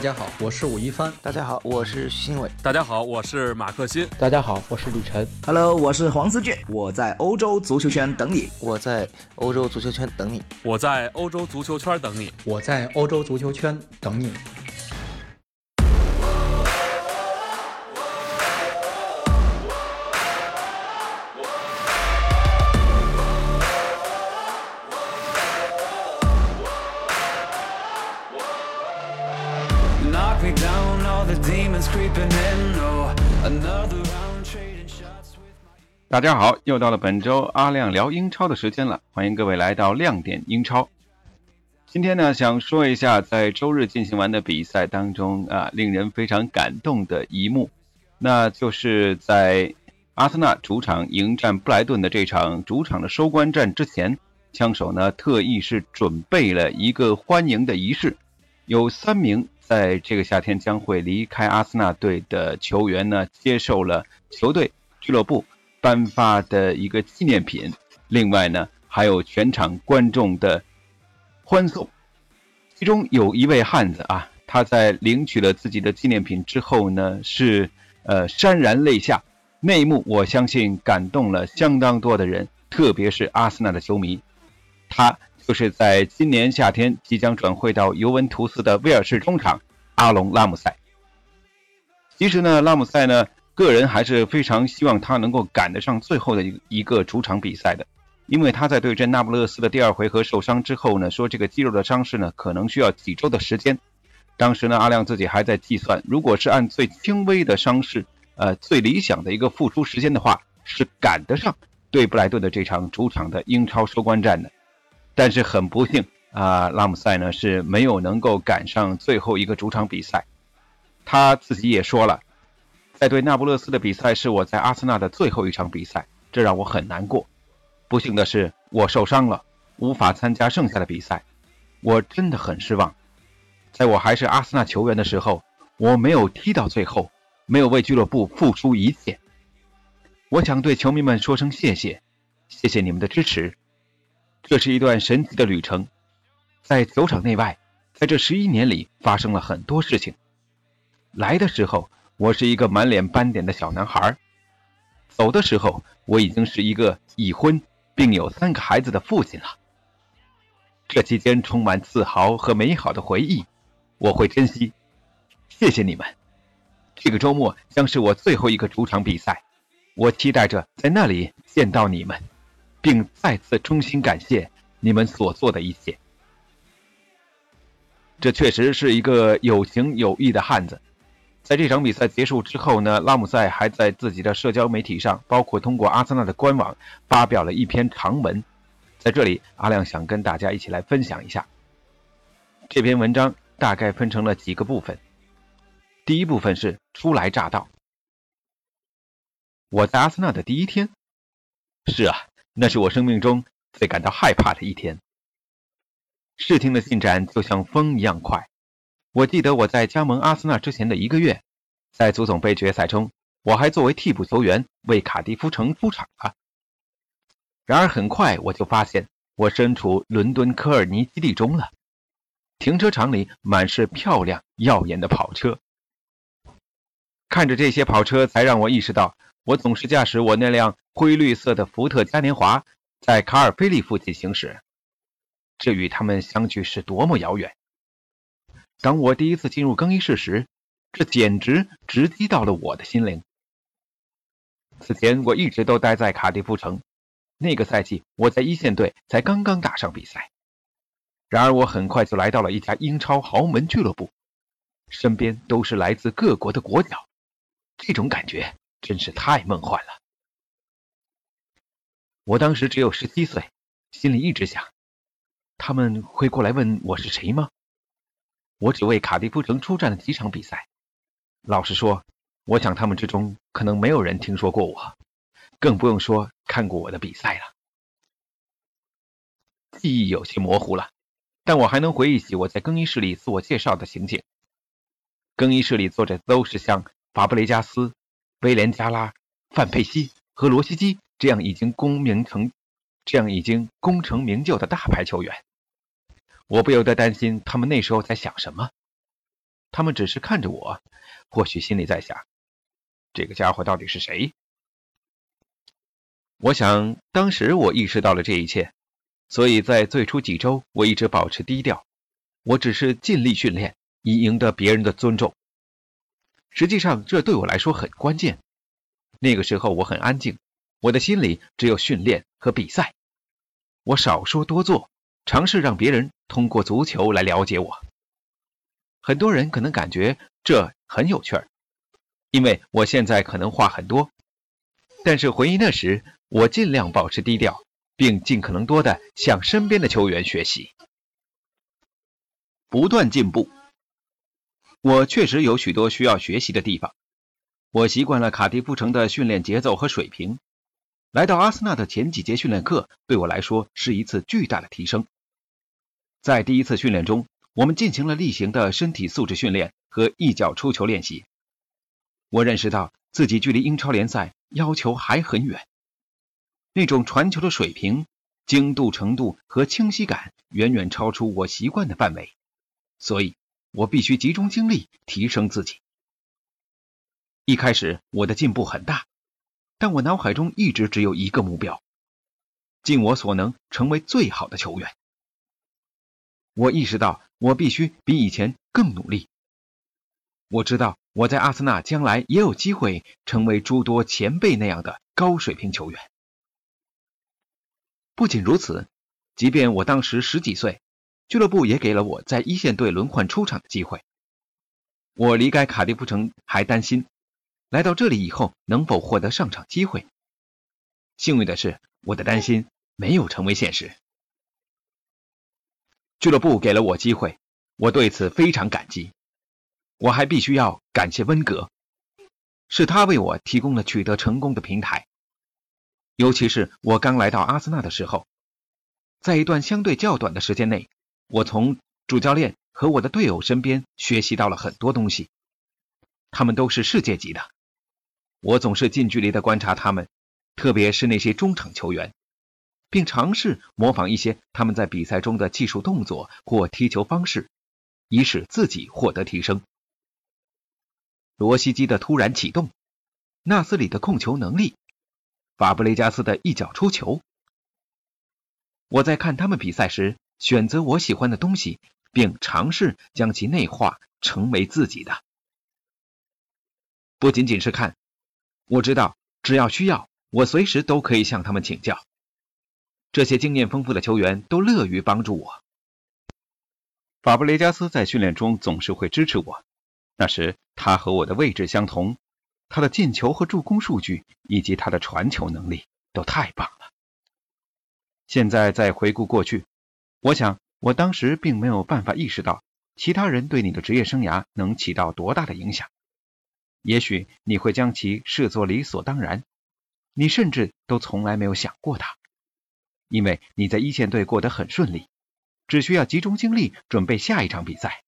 大家好，我是武一帆。大家好，我是徐新伟。大家好，我是马克欣。大家好，我是李晨。Hello，我是黄思俊。我在欧洲足球圈等你。我在欧洲足球圈等你。我在欧洲足球圈等你。我在欧洲足球圈等你。大家好，又到了本周阿亮聊英超的时间了，欢迎各位来到亮点英超。今天呢，想说一下在周日进行完的比赛当中啊，令人非常感动的一幕，那就是在阿森纳主场迎战布莱顿的这场主场的收官战之前，枪手呢特意是准备了一个欢迎的仪式，有三名。在这个夏天将会离开阿森纳队的球员呢，接受了球队俱乐部颁发的一个纪念品。另外呢，还有全场观众的欢送。其中有一位汉子啊，他在领取了自己的纪念品之后呢，是呃潸然泪下。那一幕，我相信感动了相当多的人，特别是阿森纳的球迷。他。就是在今年夏天即将转会到尤文图斯的威尔士中场阿隆拉姆塞。其实呢，拉姆塞呢，个人还是非常希望他能够赶得上最后的一一个主场比赛的，因为他在对阵那不勒斯的第二回合受伤之后呢，说这个肌肉的伤势呢，可能需要几周的时间。当时呢，阿亮自己还在计算，如果是按最轻微的伤势，呃，最理想的一个复出时间的话，是赶得上对布莱顿的这场主场的英超收官战的。但是很不幸啊，拉姆塞呢是没有能够赶上最后一个主场比赛。他自己也说了，在对那不勒斯的比赛是我在阿森纳的最后一场比赛，这让我很难过。不幸的是，我受伤了，无法参加剩下的比赛。我真的很失望。在我还是阿森纳球员的时候，我没有踢到最后，没有为俱乐部付出一切。我想对球迷们说声谢谢，谢谢你们的支持。这是一段神奇的旅程，在球场内外，在这十一年里发生了很多事情。来的时候，我是一个满脸斑点的小男孩；走的时候，我已经是一个已婚并有三个孩子的父亲了。这期间充满自豪和美好的回忆，我会珍惜。谢谢你们。这个周末将是我最后一个主场比赛，我期待着在那里见到你们。并再次衷心感谢你们所做的一切。这确实是一个有情有义的汉子。在这场比赛结束之后呢，拉姆塞还在自己的社交媒体上，包括通过阿森纳的官网发表了一篇长文。在这里，阿亮想跟大家一起来分享一下。这篇文章大概分成了几个部分。第一部分是初来乍到。我在阿森纳的第一天。是啊。那是我生命中最感到害怕的一天。事情的进展就像风一样快。我记得我在加盟阿森纳之前的一个月，在足总杯决赛中，我还作为替补球员为卡迪夫城出场了。然而很快我就发现，我身处伦敦科尔尼基地中了。停车场里满是漂亮耀眼的跑车，看着这些跑车，才让我意识到。我总是驾驶我那辆灰绿色的福特嘉年华，在卡尔菲利附近行驶，这与他们相距是多么遥远！当我第一次进入更衣室时，这简直直击到了我的心灵。此前我一直都待在卡迪夫城，那个赛季我在一线队才刚刚打上比赛。然而我很快就来到了一家英超豪门俱乐部，身边都是来自各国的国脚，这种感觉。真是太梦幻了！我当时只有十七岁，心里一直想：他们会过来问我是谁吗？我只为卡迪夫城出战了几场比赛。老实说，我想他们之中可能没有人听说过我，更不用说看过我的比赛了。记忆有些模糊了，但我还能回忆起我在更衣室里自我介绍的情景。更衣室里坐着都是像法布雷加斯。威廉·加拉、范佩西和罗西基这样已经功名成、这样已经功成名就的大牌球员，我不由得担心他们那时候在想什么。他们只是看着我，或许心里在想：这个家伙到底是谁？我想，当时我意识到了这一切，所以在最初几周，我一直保持低调。我只是尽力训练，以赢得别人的尊重。实际上，这对我来说很关键。那个时候，我很安静，我的心里只有训练和比赛。我少说多做，尝试让别人通过足球来了解我。很多人可能感觉这很有趣儿，因为我现在可能话很多。但是回忆那时，我尽量保持低调，并尽可能多的向身边的球员学习，不断进步。我确实有许多需要学习的地方。我习惯了卡迪夫城的训练节奏和水平。来到阿森纳的前几节训练课，对我来说是一次巨大的提升。在第一次训练中，我们进行了例行的身体素质训练和一脚出球练习。我认识到自己距离英超联赛要求还很远，那种传球的水平、精度程度和清晰感远远超出我习惯的范围，所以我必须集中精力提升自己。一开始我的进步很大。但我脑海中一直只有一个目标：尽我所能成为最好的球员。我意识到我必须比以前更努力。我知道我在阿森纳将来也有机会成为诸多前辈那样的高水平球员。不仅如此，即便我当时十几岁，俱乐部也给了我在一线队轮换出场的机会。我离开卡迪夫城还担心。来到这里以后，能否获得上场机会？幸运的是，我的担心没有成为现实。俱乐部给了我机会，我对此非常感激。我还必须要感谢温格，是他为我提供了取得成功的平台。尤其是我刚来到阿森纳的时候，在一段相对较短的时间内，我从主教练和我的队友身边学习到了很多东西，他们都是世界级的。我总是近距离的观察他们，特别是那些中场球员，并尝试模仿一些他们在比赛中的技术动作或踢球方式，以使自己获得提升。罗西基的突然启动，纳斯里的控球能力，法布雷加斯的一脚出球。我在看他们比赛时，选择我喜欢的东西，并尝试将其内化成为自己的，不仅仅是看。我知道，只要需要，我随时都可以向他们请教。这些经验丰富的球员都乐于帮助我。法布雷加斯在训练中总是会支持我。那时他和我的位置相同，他的进球和助攻数据以及他的传球能力都太棒了。现在再回顾过去，我想我当时并没有办法意识到其他人对你的职业生涯能起到多大的影响。也许你会将其视作理所当然，你甚至都从来没有想过它，因为你在一线队过得很顺利，只需要集中精力准备下一场比赛。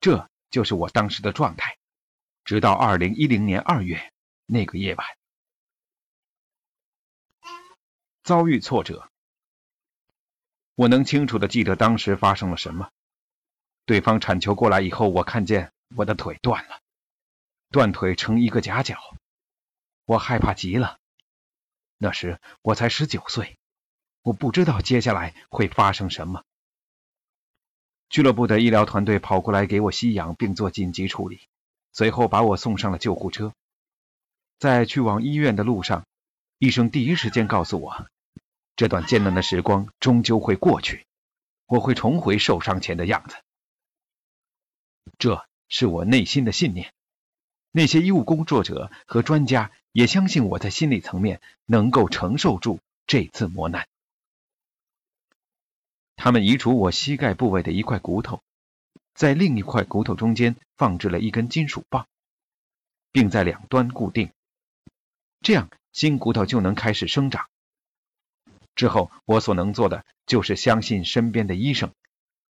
这就是我当时的状态，直到二零一零年二月那个夜晚，遭遇挫折。我能清楚的记得当时发生了什么。对方铲球过来以后，我看见我的腿断了。断腿成一个夹角，我害怕极了。那时我才十九岁，我不知道接下来会发生什么。俱乐部的医疗团队跑过来给我吸氧并做紧急处理，随后把我送上了救护车。在去往医院的路上，医生第一时间告诉我，这段艰难的时光终究会过去，我会重回受伤前的样子。这是我内心的信念。那些医务工作者和专家也相信我在心理层面能够承受住这次磨难。他们移除我膝盖部位的一块骨头，在另一块骨头中间放置了一根金属棒，并在两端固定，这样新骨头就能开始生长。之后，我所能做的就是相信身边的医生，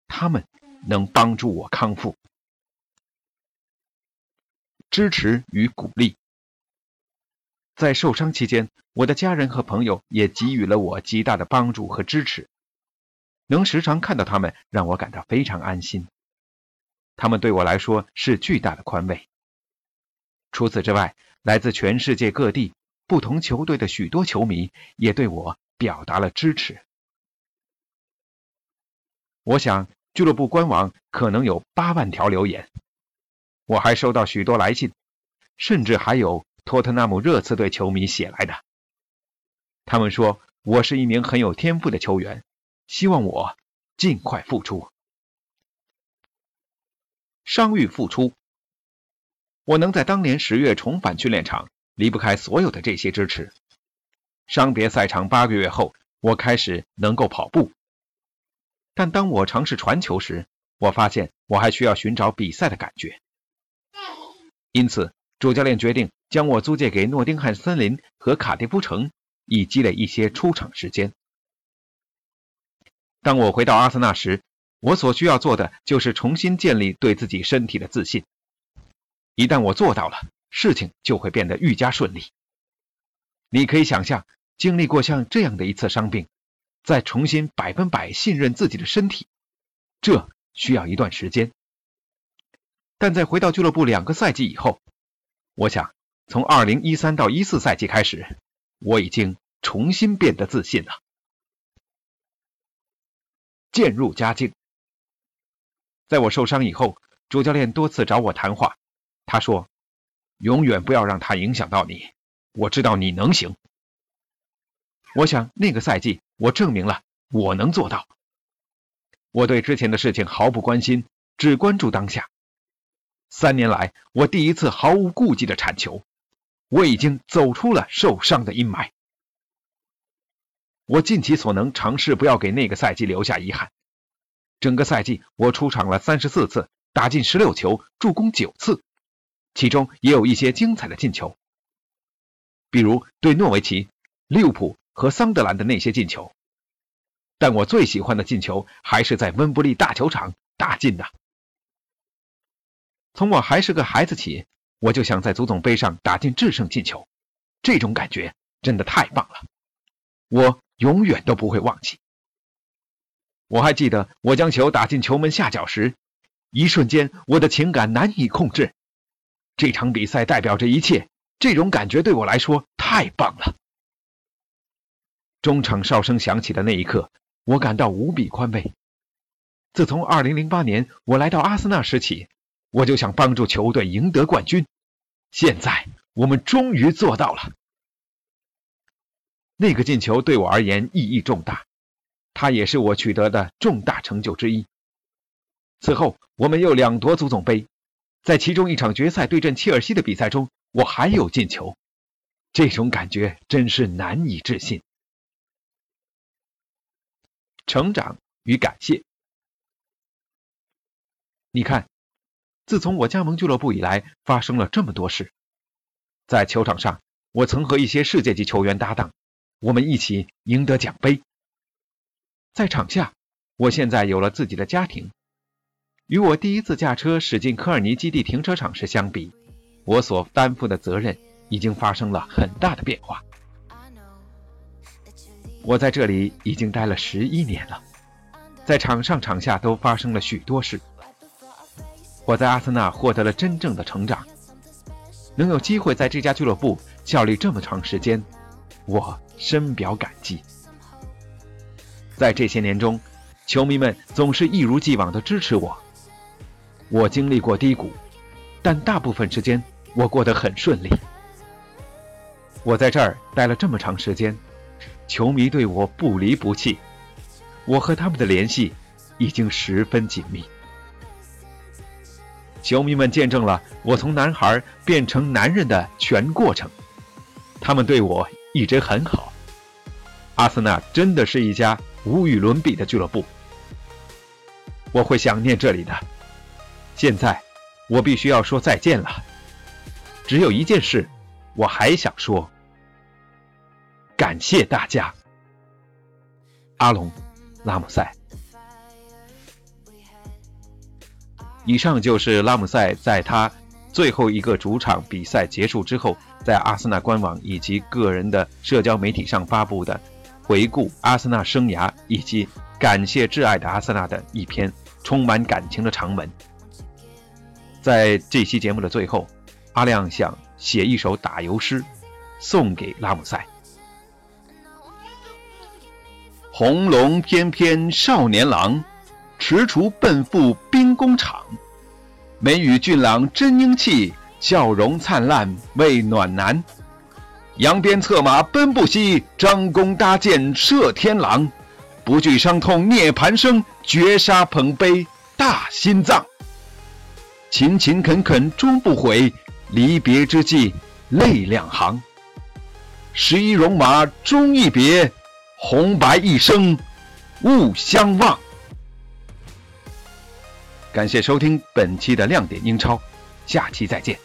他们能帮助我康复。支持与鼓励，在受伤期间，我的家人和朋友也给予了我极大的帮助和支持。能时常看到他们，让我感到非常安心。他们对我来说是巨大的宽慰。除此之外，来自全世界各地不同球队的许多球迷也对我表达了支持。我想，俱乐部官网可能有八万条留言。我还收到许多来信，甚至还有托特纳姆热刺队球迷写来的。他们说我是一名很有天赋的球员，希望我尽快复出。伤愈复出，我能在当年十月重返训练场，离不开所有的这些支持。伤别赛场八个月后，我开始能够跑步。但当我尝试传球时，我发现我还需要寻找比赛的感觉。因此，主教练决定将我租借给诺丁汉森林和卡迪夫城，以积累一些出场时间。当我回到阿森纳时，我所需要做的就是重新建立对自己身体的自信。一旦我做到了，事情就会变得愈加顺利。你可以想象，经历过像这样的一次伤病。再重新百分百信任自己的身体，这需要一段时间。但在回到俱乐部两个赛季以后，我想从二零一三到一四赛季开始，我已经重新变得自信了。渐入佳境。在我受伤以后，主教练多次找我谈话，他说：“永远不要让他影响到你，我知道你能行。”我想那个赛季。我证明了我能做到。我对之前的事情毫不关心，只关注当下。三年来，我第一次毫无顾忌的铲球。我已经走出了受伤的阴霾。我尽其所能尝试不要给那个赛季留下遗憾。整个赛季，我出场了三十四次，打进十六球，助攻九次，其中也有一些精彩的进球，比如对诺维奇、利物浦。和桑德兰的那些进球，但我最喜欢的进球还是在温布利大球场打进的。从我还是个孩子起，我就想在足总杯上打进制胜进球，这种感觉真的太棒了，我永远都不会忘记。我还记得我将球打进球门下角时，一瞬间我的情感难以控制。这场比赛代表着一切，这种感觉对我来说太棒了。中场哨声响起的那一刻，我感到无比宽慰。自从2008年我来到阿森纳时起，我就想帮助球队赢得冠军。现在我们终于做到了。那个进球对我而言意义重大，它也是我取得的重大成就之一。此后，我们又两夺足总杯，在其中一场决赛对阵切尔西的比赛中，我还有进球。这种感觉真是难以置信。成长与感谢。你看，自从我加盟俱乐部以来，发生了这么多事。在球场上，我曾和一些世界级球员搭档，我们一起赢得奖杯。在场下，我现在有了自己的家庭。与我第一次驾车驶进科尔尼基地停车场时相比，我所担负的责任已经发生了很大的变化。我在这里已经待了十一年了，在场上场下都发生了许多事。我在阿森纳获得了真正的成长，能有机会在这家俱乐部效力这么长时间，我深表感激。在这些年中，球迷们总是一如既往地支持我。我经历过低谷，但大部分时间我过得很顺利。我在这儿待了这么长时间。球迷对我不离不弃，我和他们的联系已经十分紧密。球迷们见证了我从男孩变成男人的全过程，他们对我一直很好。阿森纳真的是一家无与伦比的俱乐部，我会想念这里的。现在，我必须要说再见了。只有一件事，我还想说。感谢大家，阿隆·拉姆塞。以上就是拉姆塞在他最后一个主场比赛结束之后，在阿森纳官网以及个人的社交媒体上发布的回顾阿森纳生涯以及感谢挚爱的阿森纳的一篇充满感情的长文。在这期节目的最后，阿亮想写一首打油诗，送给拉姆塞。红龙翩翩少年郎，踟蹰奔赴兵工厂。眉宇俊朗真英气，笑容灿烂为暖男。扬鞭策马奔不息，张弓搭箭射天狼。不惧伤痛涅槃生，绝杀捧杯大心脏。勤勤恳恳终不悔，离别之际泪两行。十一戎马终一别，红白一生勿相忘。感谢收听本期的亮点英超，下期再见。